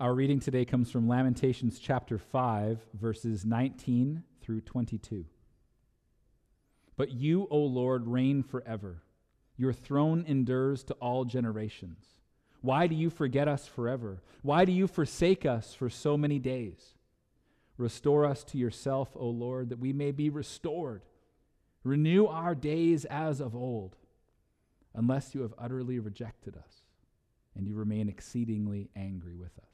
Our reading today comes from Lamentations chapter 5, verses 19 through 22. But you, O Lord, reign forever. Your throne endures to all generations. Why do you forget us forever? Why do you forsake us for so many days? Restore us to yourself, O Lord, that we may be restored. Renew our days as of old, unless you have utterly rejected us and you remain exceedingly angry with us.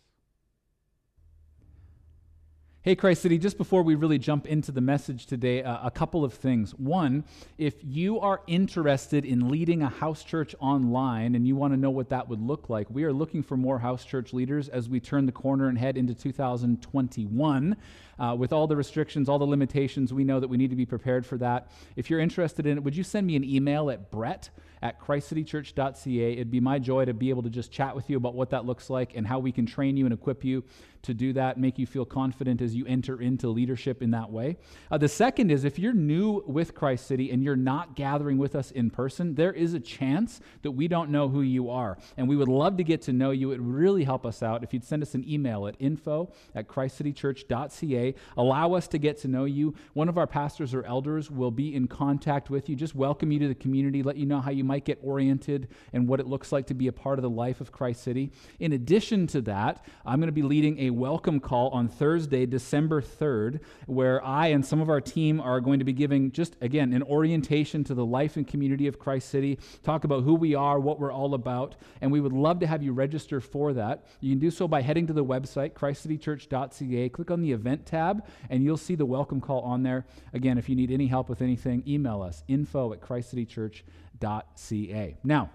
Hey, Christ City, just before we really jump into the message today, uh, a couple of things. One, if you are interested in leading a house church online and you want to know what that would look like, we are looking for more house church leaders as we turn the corner and head into 2021. Uh, with all the restrictions, all the limitations, we know that we need to be prepared for that. If you're interested in it, would you send me an email at brett at christcitychurch.ca? It'd be my joy to be able to just chat with you about what that looks like and how we can train you and equip you to do that, make you feel confident as you enter into leadership in that way. Uh, the second is if you're new with Christ City and you're not gathering with us in person, there is a chance that we don't know who you are. And we would love to get to know you. It would really help us out if you'd send us an email at info at christcitychurch.ca. Allow us to get to know you. One of our pastors or elders will be in contact with you, just welcome you to the community, let you know how you might get oriented and what it looks like to be a part of the life of Christ City. In addition to that, I'm going to be leading a welcome call on Thursday, December 3rd, where I and some of our team are going to be giving just, again, an orientation to the life and community of Christ City, talk about who we are, what we're all about, and we would love to have you register for that. You can do so by heading to the website, christcitychurch.ca, click on the event tab, and you'll see the welcome call on there. Again, if you need any help with anything, email us, info at christcitychurch.ca. Now,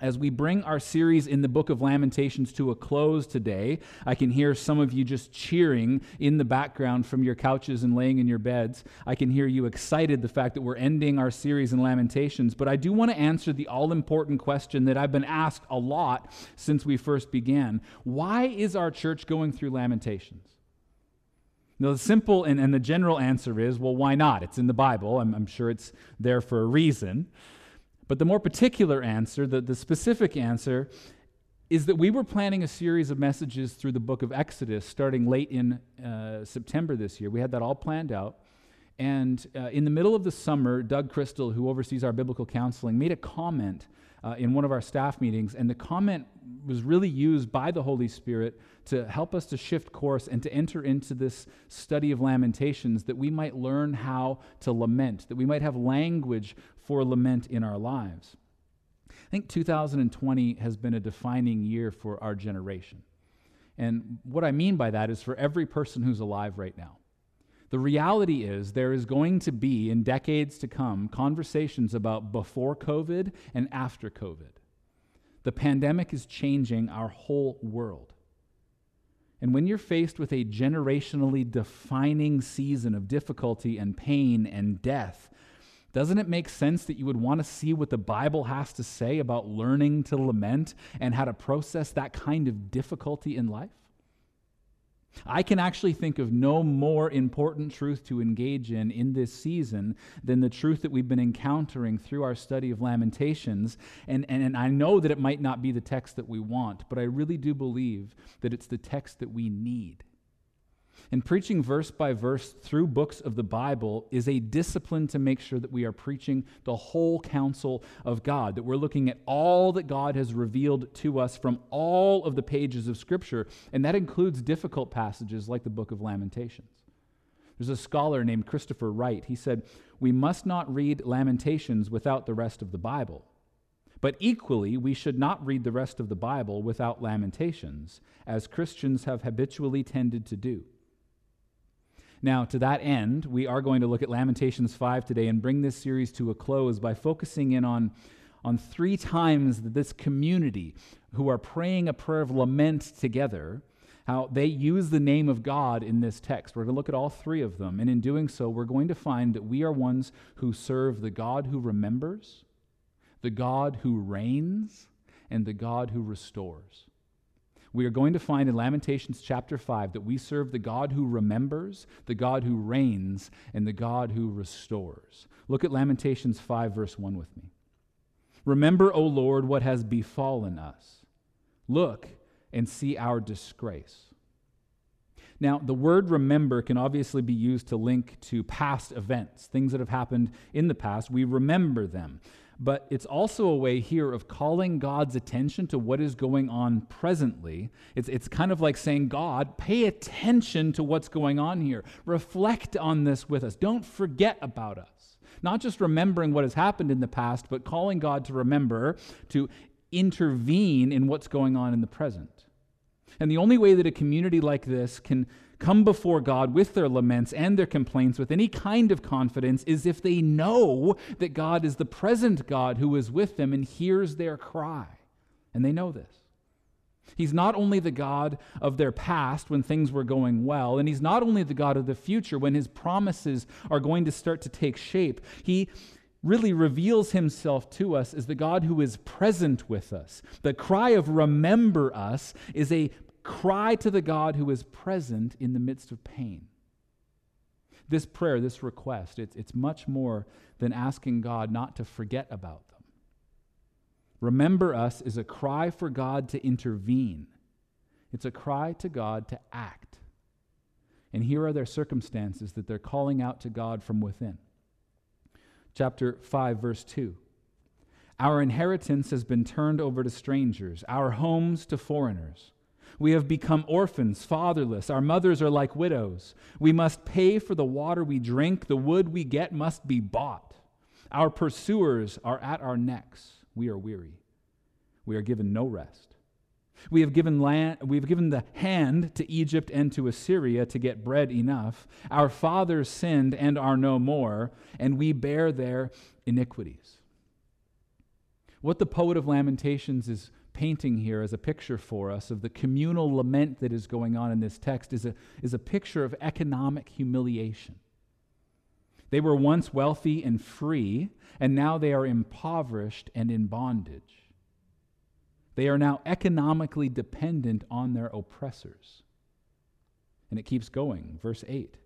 as we bring our series in the book of Lamentations to a close today, I can hear some of you just cheering in the background from your couches and laying in your beds. I can hear you excited the fact that we're ending our series in Lamentations. But I do want to answer the all important question that I've been asked a lot since we first began Why is our church going through Lamentations? Now, the simple and, and the general answer is well, why not? It's in the Bible. I'm, I'm sure it's there for a reason. But the more particular answer, the, the specific answer, is that we were planning a series of messages through the book of Exodus starting late in uh, September this year. We had that all planned out. And uh, in the middle of the summer, Doug Crystal, who oversees our biblical counseling, made a comment uh, in one of our staff meetings, and the comment was really used by the Holy Spirit to help us to shift course and to enter into this study of Lamentations that we might learn how to lament, that we might have language for lament in our lives. I think 2020 has been a defining year for our generation. And what I mean by that is for every person who's alive right now. The reality is, there is going to be, in decades to come, conversations about before COVID and after COVID. The pandemic is changing our whole world. And when you're faced with a generationally defining season of difficulty and pain and death, doesn't it make sense that you would want to see what the Bible has to say about learning to lament and how to process that kind of difficulty in life? I can actually think of no more important truth to engage in in this season than the truth that we've been encountering through our study of Lamentations. And, and, and I know that it might not be the text that we want, but I really do believe that it's the text that we need. And preaching verse by verse through books of the Bible is a discipline to make sure that we are preaching the whole counsel of God, that we're looking at all that God has revealed to us from all of the pages of Scripture, and that includes difficult passages like the book of Lamentations. There's a scholar named Christopher Wright. He said, We must not read Lamentations without the rest of the Bible. But equally, we should not read the rest of the Bible without Lamentations, as Christians have habitually tended to do. Now, to that end, we are going to look at Lamentations 5 today and bring this series to a close by focusing in on, on three times that this community who are praying a prayer of lament together, how they use the name of God in this text. We're going to look at all three of them. And in doing so, we're going to find that we are ones who serve the God who remembers, the God who reigns, and the God who restores we are going to find in Lamentations chapter 5 that we serve the God who remembers, the God who reigns, and the God who restores. Look at Lamentations 5, verse 1 with me. Remember, O Lord, what has befallen us. Look and see our disgrace. Now, the word remember can obviously be used to link to past events, things that have happened in the past. We remember them. But it's also a way here of calling God's attention to what is going on presently. It's, it's kind of like saying, God, pay attention to what's going on here. Reflect on this with us. Don't forget about us. Not just remembering what has happened in the past, but calling God to remember, to intervene in what's going on in the present. And the only way that a community like this can come before God with their laments and their complaints with any kind of confidence is if they know that God is the present God who is with them and hears their cry. And they know this. He's not only the God of their past when things were going well, and He's not only the God of the future when His promises are going to start to take shape. He really reveals himself to us as the God who is present with us. The cry of remember us is a cry to the God who is present in the midst of pain. This prayer, this request, it's, it's much more than asking God not to forget about them. Remember us is a cry for God to intervene, it's a cry to God to act. And here are their circumstances that they're calling out to God from within chapter 5, verse 2. Our inheritance has been turned over to strangers, our homes to foreigners. We have become orphans, fatherless. Our mothers are like widows. We must pay for the water we drink. The wood we get must be bought. Our pursuers are at our necks. We are weary. We are given no rest. We have given land, we have given the hand to Egypt and to Assyria to get bread enough. Our fathers sinned and are no more, and we bear their iniquities. What the poet of Lamentations is painting here as a picture for us of the communal lament that is going on in this text is a, is a picture of economic humiliation. They were once wealthy and free, and now they are impoverished and in bondage. They are now economically dependent on their oppressors. And it keeps going. Verse 8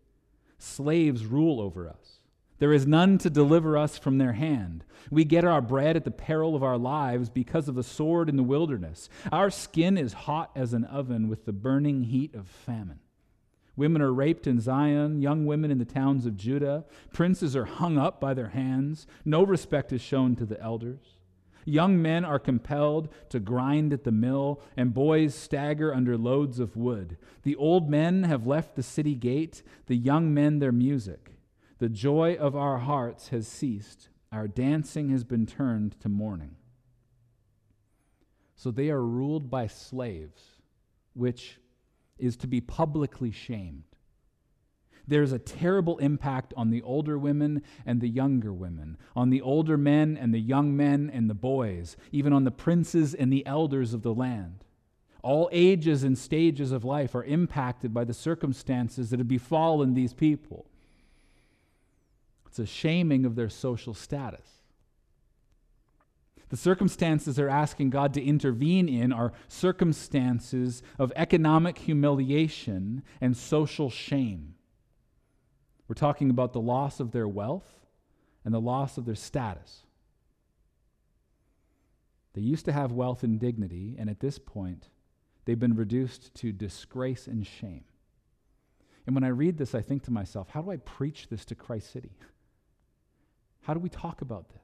Slaves rule over us. There is none to deliver us from their hand. We get our bread at the peril of our lives because of the sword in the wilderness. Our skin is hot as an oven with the burning heat of famine. Women are raped in Zion, young women in the towns of Judah. Princes are hung up by their hands. No respect is shown to the elders. Young men are compelled to grind at the mill, and boys stagger under loads of wood. The old men have left the city gate, the young men their music. The joy of our hearts has ceased, our dancing has been turned to mourning. So they are ruled by slaves, which is to be publicly shamed there's a terrible impact on the older women and the younger women, on the older men and the young men and the boys, even on the princes and the elders of the land. All ages and stages of life are impacted by the circumstances that have befallen these people. It's a shaming of their social status. The circumstances they're asking God to intervene in are circumstances of economic humiliation and social shame. We're talking about the loss of their wealth and the loss of their status. They used to have wealth and dignity, and at this point, they've been reduced to disgrace and shame. And when I read this, I think to myself, how do I preach this to Christ City? How do we talk about this?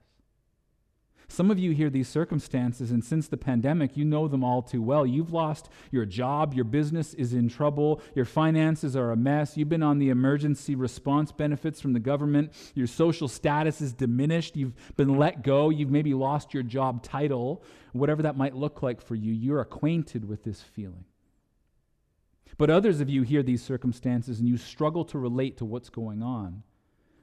Some of you hear these circumstances, and since the pandemic, you know them all too well. You've lost your job, your business is in trouble, your finances are a mess, you've been on the emergency response benefits from the government, your social status is diminished, you've been let go, you've maybe lost your job title, whatever that might look like for you. You're acquainted with this feeling. But others of you hear these circumstances and you struggle to relate to what's going on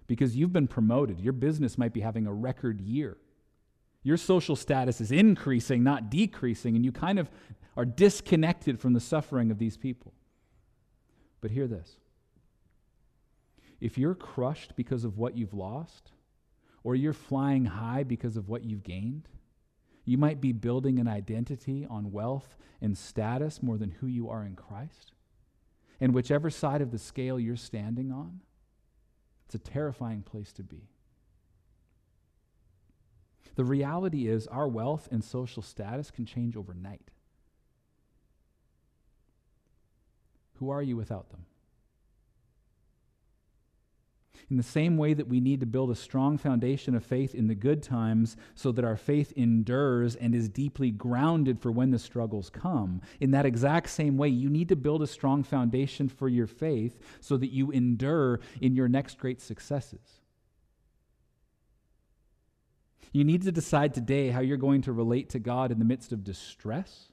because you've been promoted. Your business might be having a record year. Your social status is increasing, not decreasing, and you kind of are disconnected from the suffering of these people. But hear this if you're crushed because of what you've lost, or you're flying high because of what you've gained, you might be building an identity on wealth and status more than who you are in Christ. And whichever side of the scale you're standing on, it's a terrifying place to be. The reality is, our wealth and social status can change overnight. Who are you without them? In the same way that we need to build a strong foundation of faith in the good times so that our faith endures and is deeply grounded for when the struggles come, in that exact same way, you need to build a strong foundation for your faith so that you endure in your next great successes. You need to decide today how you're going to relate to God in the midst of distress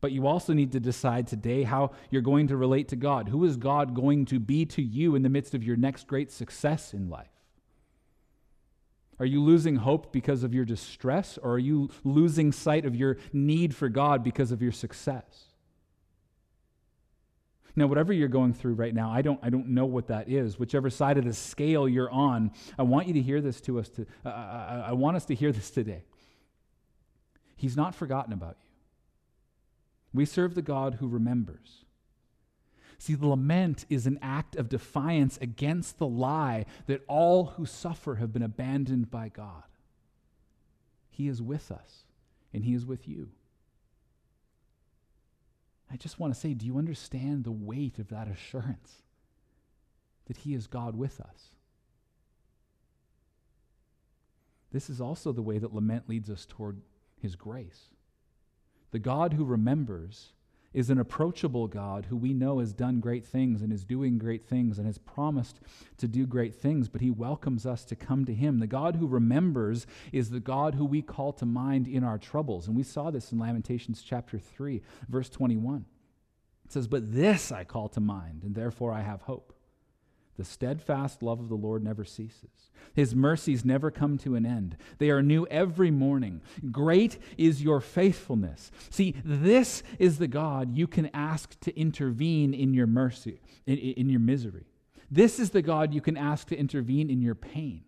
but you also need to decide today how you're going to relate to God. Who is God going to be to you in the midst of your next great success in life? Are you losing hope because of your distress, or are you losing sight of your need for God because of your success? Now, whatever you're going through right now, I don't, I don't know what that is. Whichever side of the scale you're on, I want you to hear this to us. To, uh, I, I want us to hear this today. He's not forgotten about you. We serve the God who remembers. See, the lament is an act of defiance against the lie that all who suffer have been abandoned by God. He is with us, and He is with you. I just want to say, do you understand the weight of that assurance that He is God with us? This is also the way that lament leads us toward His grace. The God who remembers is an approachable God who we know has done great things and is doing great things and has promised to do great things, but he welcomes us to come to him. The God who remembers is the God who we call to mind in our troubles. And we saw this in Lamentations chapter 3, verse 21. It says, But this I call to mind, and therefore I have hope. The steadfast love of the Lord never ceases. His mercies never come to an end. They are new every morning. Great is your faithfulness. See, this is the God you can ask to intervene in your mercy, in, in your misery. This is the God you can ask to intervene in your pain.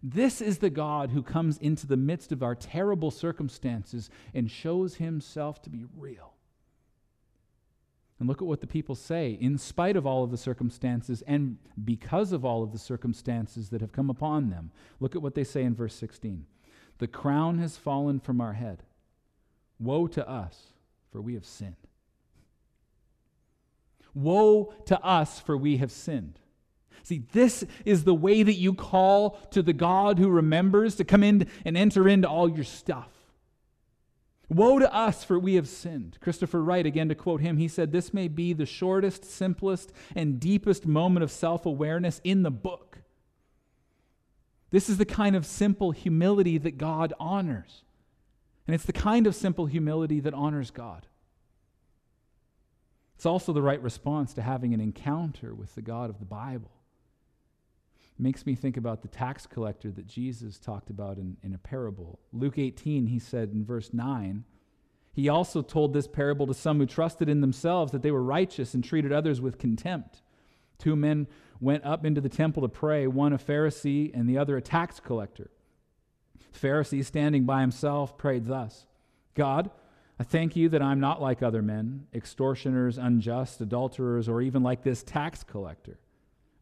This is the God who comes into the midst of our terrible circumstances and shows himself to be real. And look at what the people say. In spite of all of the circumstances and because of all of the circumstances that have come upon them, look at what they say in verse 16. The crown has fallen from our head. Woe to us, for we have sinned. Woe to us, for we have sinned. See, this is the way that you call to the God who remembers to come in and enter into all your stuff. Woe to us, for we have sinned. Christopher Wright, again to quote him, he said, This may be the shortest, simplest, and deepest moment of self awareness in the book. This is the kind of simple humility that God honors. And it's the kind of simple humility that honors God. It's also the right response to having an encounter with the God of the Bible makes me think about the tax collector that Jesus talked about in, in a parable. Luke 18, he said in verse 9, he also told this parable to some who trusted in themselves that they were righteous and treated others with contempt. Two men went up into the temple to pray, one a Pharisee and the other a tax collector. The Pharisee, standing by himself, prayed thus God, I thank you that I'm not like other men, extortioners, unjust, adulterers, or even like this tax collector.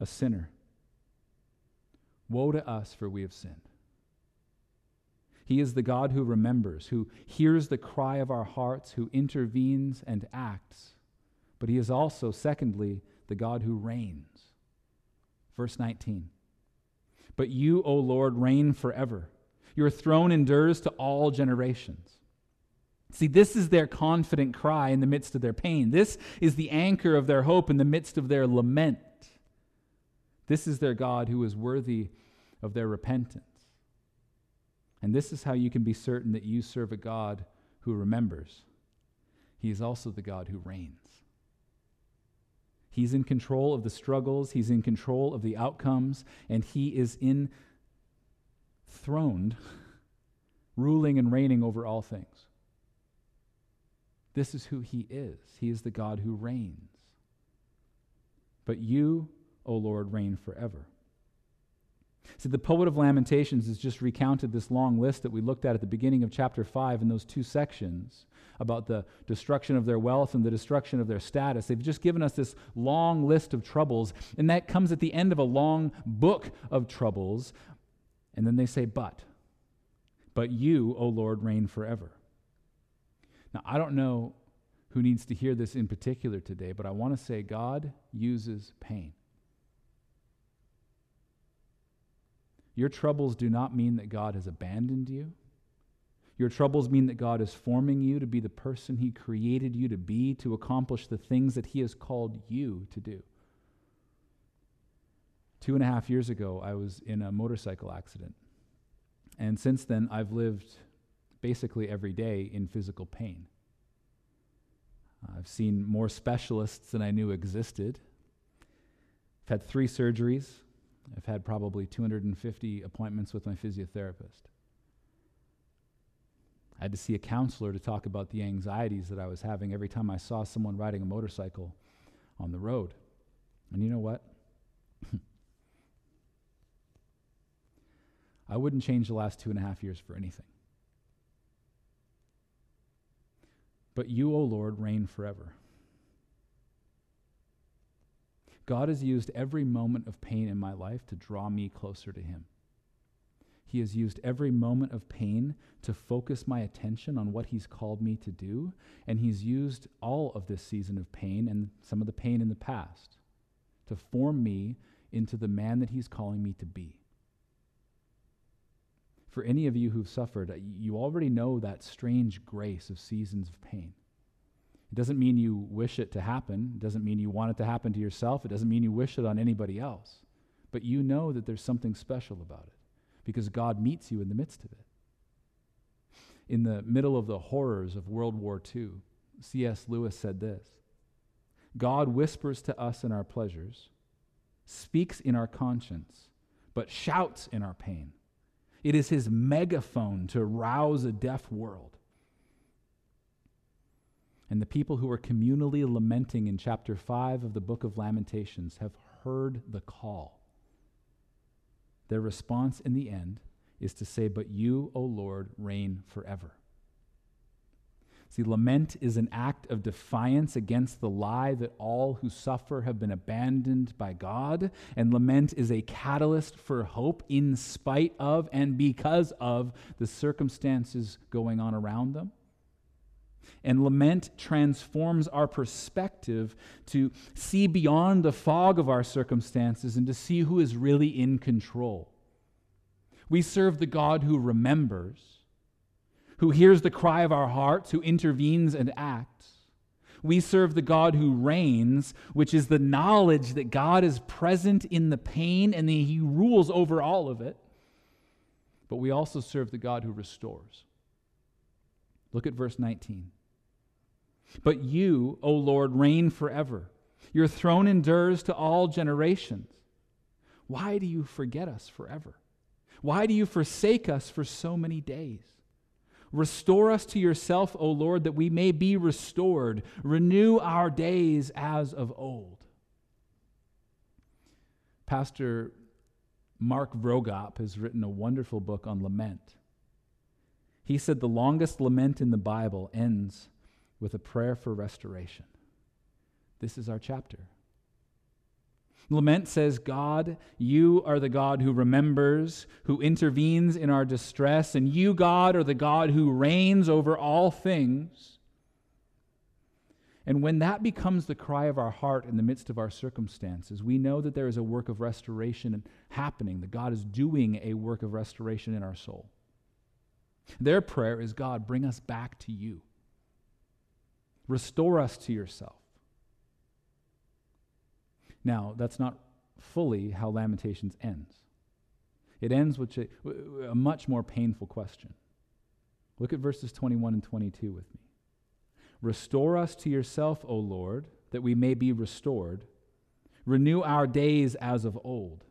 a sinner. Woe to us, for we have sinned. He is the God who remembers, who hears the cry of our hearts, who intervenes and acts. But he is also, secondly, the God who reigns. Verse 19. But you, O Lord, reign forever. Your throne endures to all generations. See, this is their confident cry in the midst of their pain. This is the anchor of their hope in the midst of their lament. This is their God who is worthy of their repentance. And this is how you can be certain that you serve a God who remembers. He is also the God who reigns. He's in control of the struggles, He's in control of the outcomes, and He is enthroned, ruling and reigning over all things. This is who He is. He is the God who reigns. But you, O Lord, reign forever. See, the poet of Lamentations has just recounted this long list that we looked at at the beginning of chapter 5 in those two sections about the destruction of their wealth and the destruction of their status. They've just given us this long list of troubles, and that comes at the end of a long book of troubles. And then they say, But, but you, O Lord, reign forever. Now, I don't know who needs to hear this in particular today, but I want to say God uses pain. Your troubles do not mean that God has abandoned you. Your troubles mean that God is forming you to be the person He created you to be, to accomplish the things that He has called you to do. Two and a half years ago, I was in a motorcycle accident. And since then, I've lived basically every day in physical pain. I've seen more specialists than I knew existed. I've had three surgeries. I've had probably 250 appointments with my physiotherapist. I had to see a counselor to talk about the anxieties that I was having every time I saw someone riding a motorcycle on the road. And you know what? I wouldn't change the last two and a half years for anything. But you, O Lord, reign forever. God has used every moment of pain in my life to draw me closer to Him. He has used every moment of pain to focus my attention on what He's called me to do, and He's used all of this season of pain and some of the pain in the past to form me into the man that He's calling me to be. For any of you who've suffered, you already know that strange grace of seasons of pain. It doesn't mean you wish it to happen. It doesn't mean you want it to happen to yourself. It doesn't mean you wish it on anybody else. But you know that there's something special about it because God meets you in the midst of it. In the middle of the horrors of World War II, C.S. Lewis said this God whispers to us in our pleasures, speaks in our conscience, but shouts in our pain. It is his megaphone to rouse a deaf world. And the people who are communally lamenting in chapter 5 of the book of Lamentations have heard the call. Their response in the end is to say, But you, O Lord, reign forever. See, lament is an act of defiance against the lie that all who suffer have been abandoned by God. And lament is a catalyst for hope in spite of and because of the circumstances going on around them. And lament transforms our perspective to see beyond the fog of our circumstances and to see who is really in control. We serve the God who remembers, who hears the cry of our hearts, who intervenes and acts. We serve the God who reigns, which is the knowledge that God is present in the pain and that he rules over all of it. But we also serve the God who restores. Look at verse 19. But you, O Lord, reign forever. Your throne endures to all generations. Why do you forget us forever? Why do you forsake us for so many days? Restore us to yourself, O Lord, that we may be restored. Renew our days as of old. Pastor Mark Vroegop has written a wonderful book on lament. He said the longest lament in the Bible ends with a prayer for restoration. This is our chapter. Lament says, God, you are the God who remembers, who intervenes in our distress, and you, God, are the God who reigns over all things. And when that becomes the cry of our heart in the midst of our circumstances, we know that there is a work of restoration happening, that God is doing a work of restoration in our soul. Their prayer is, God, bring us back to you. Restore us to yourself. Now, that's not fully how Lamentations ends. It ends with a, a, much more painful question. Look at verses 21 and 22 with me. Restore us to yourself, O Lord, that we may be restored. Renew our days as of old,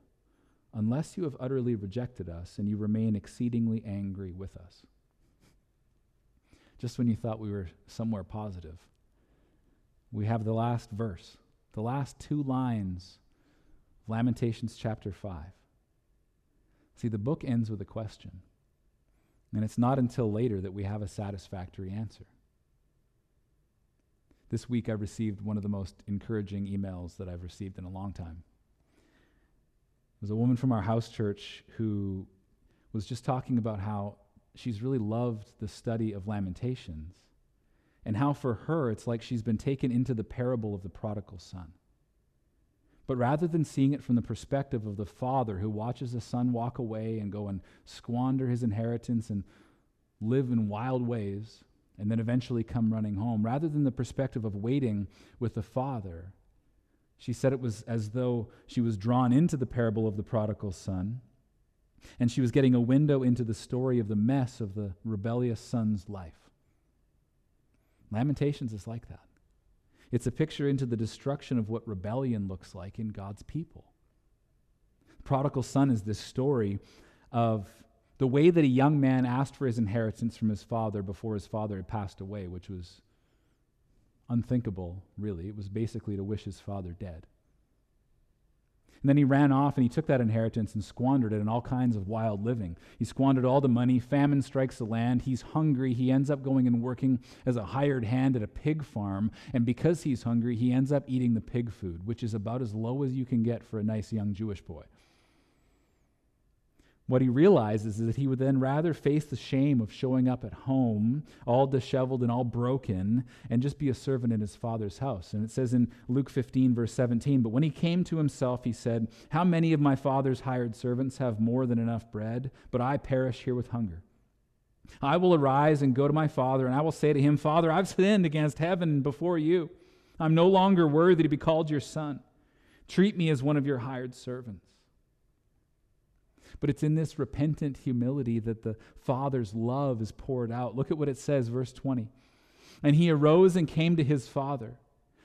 unless you have utterly rejected us and you remain exceedingly angry with us just when you thought we were somewhere positive. We have the last verse The last two lines, Lamentations chapter 5. See, the book ends with a question. And it's not until later that we have a satisfactory answer. This week I received one of the most encouraging emails that I've received in a long time. It was a woman from our house church who was just talking about how she's really loved the study of Lamentations and how for her it's like she's been taken into the parable of the prodigal son. But rather than seeing it from the perspective of the father who watches the son walk away and go and squander his inheritance and live in wild ways, and then eventually come running home, rather than the perspective of waiting with the father, she said it was as though she was drawn into the parable of the prodigal son, and she was getting a window into the story of the mess of the rebellious son's life. Lamentations is like that. It's a picture into the destruction of what rebellion looks like in God's people. Prodigal son is this story of the way that a young man asked for his inheritance from his father before his father had passed away, which was unthinkable, really. It was basically to wish his father dead. And then he ran off and he took that inheritance and squandered it in all kinds of wild living. He squandered all the money. Famine strikes the land. He's hungry. He ends up going and working as a hired hand at a pig farm. And because he's hungry, he ends up eating the pig food, which is about as low as you can get for a nice young Jewish boy. What he realizes is that he would then rather face the shame of showing up at home, all disheveled and all broken, and just be a servant in his father's house. And it says in Luke 15, verse 17, But when he came to himself, he said, How many of my father's hired servants have more than enough bread, but I perish here with hunger? I will arise and go to my father, and I will say to him, Father, I've sinned against heaven and before you. I'm no longer worthy to be called your son. Treat me as one of your hired servants. But it's in this repentant humility that the Father's love is poured out. Look at what it says, verse 20. And he arose and came to his father.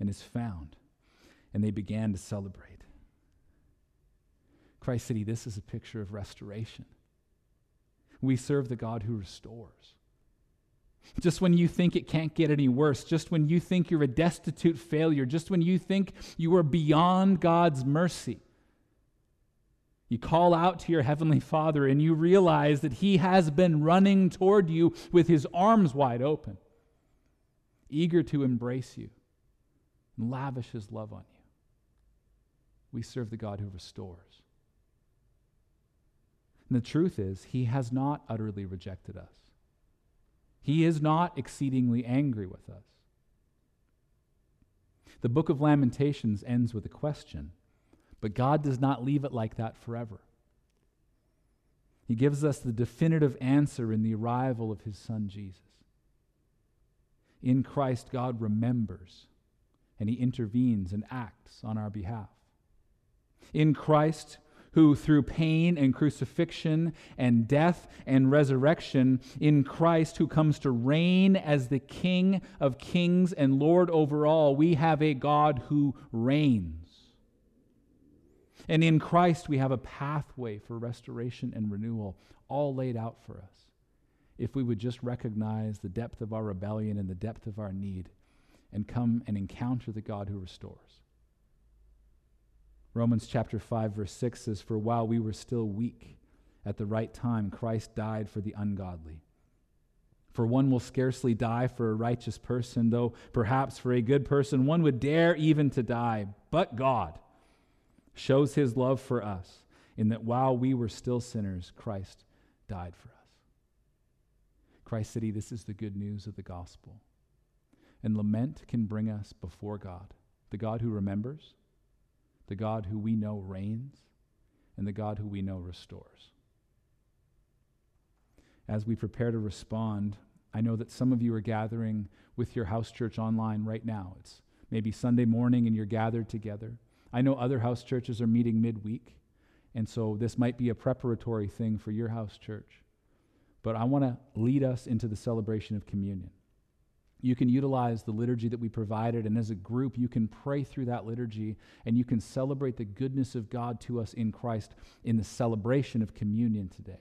and is found. And they began to celebrate. Christ City, this is a picture of restoration. We serve the God who restores. Just when you think it can't get any worse, just when you think you're a destitute failure, just when you think you are beyond God's mercy, you call out to your Heavenly Father and you realize that He has been running toward you with His arms wide open, eager to embrace you and lavish his love on you. We serve the God who restores. And the truth is, he has not utterly rejected us. He is not exceedingly angry with us. The book of Lamentations ends with a question, but God does not leave it like that forever. He gives us the definitive answer in the arrival of his son Jesus. In Christ, God remembers and he intervenes and acts on our behalf. In Christ, who through pain and crucifixion and death and resurrection, in Christ, who comes to reign as the King of kings and Lord over all, we have a God who reigns. And in Christ, we have a pathway for restoration and renewal, all laid out for us. If we would just recognize the depth of our rebellion and the depth of our need and come and encounter the God who restores. Romans chapter 5 verse 6 says for while we were still weak at the right time Christ died for the ungodly. For one will scarcely die for a righteous person though perhaps for a good person one would dare even to die but God shows his love for us in that while we were still sinners Christ died for us. Christ City this is the good news of the gospel. And lament can bring us before God, the God who remembers, the God who we know reigns, and the God who we know restores. As we prepare to respond, I know that some of you are gathering with your house church online right now. It's maybe Sunday morning and you're gathered together. I know other house churches are meeting midweek, and so this might be a preparatory thing for your house church. But I want to lead us into the celebration of communion. You can utilize the liturgy that we provided, and as a group, you can pray through that liturgy and you can celebrate the goodness of God to us in Christ in the celebration of communion today.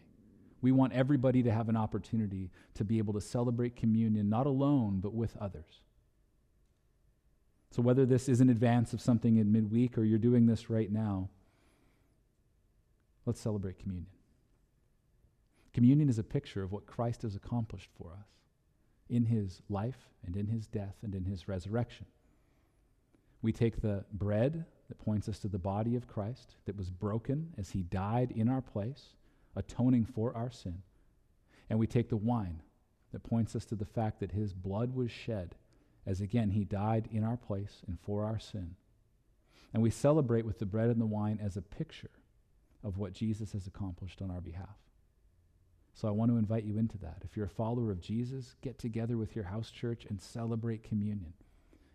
We want everybody to have an opportunity to be able to celebrate communion, not alone, but with others. So, whether this is in advance of something in midweek or you're doing this right now, let's celebrate communion. Communion is a picture of what Christ has accomplished for us in his life and in his death and in his resurrection. We take the bread that points us to the body of Christ that was broken as he died in our place atoning for our sin. And we take the wine that points us to the fact that his blood was shed as again he died in our place and for our sin. And we celebrate with the bread and the wine as a picture of what Jesus has accomplished on our behalf. So I want to invite you into that. If you're a follower of Jesus, get together with your house church and celebrate communion.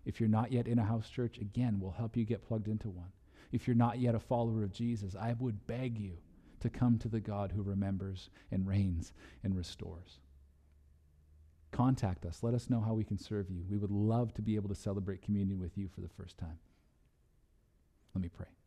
If you're not yet in a house church, again, we'll help you get plugged into one. If you're not yet a follower of Jesus, I would beg you to come to the God who remembers and reigns and restores. Contact us. Let us know how we can serve you. We would love to be able to celebrate communion with you for the first time. Let me pray.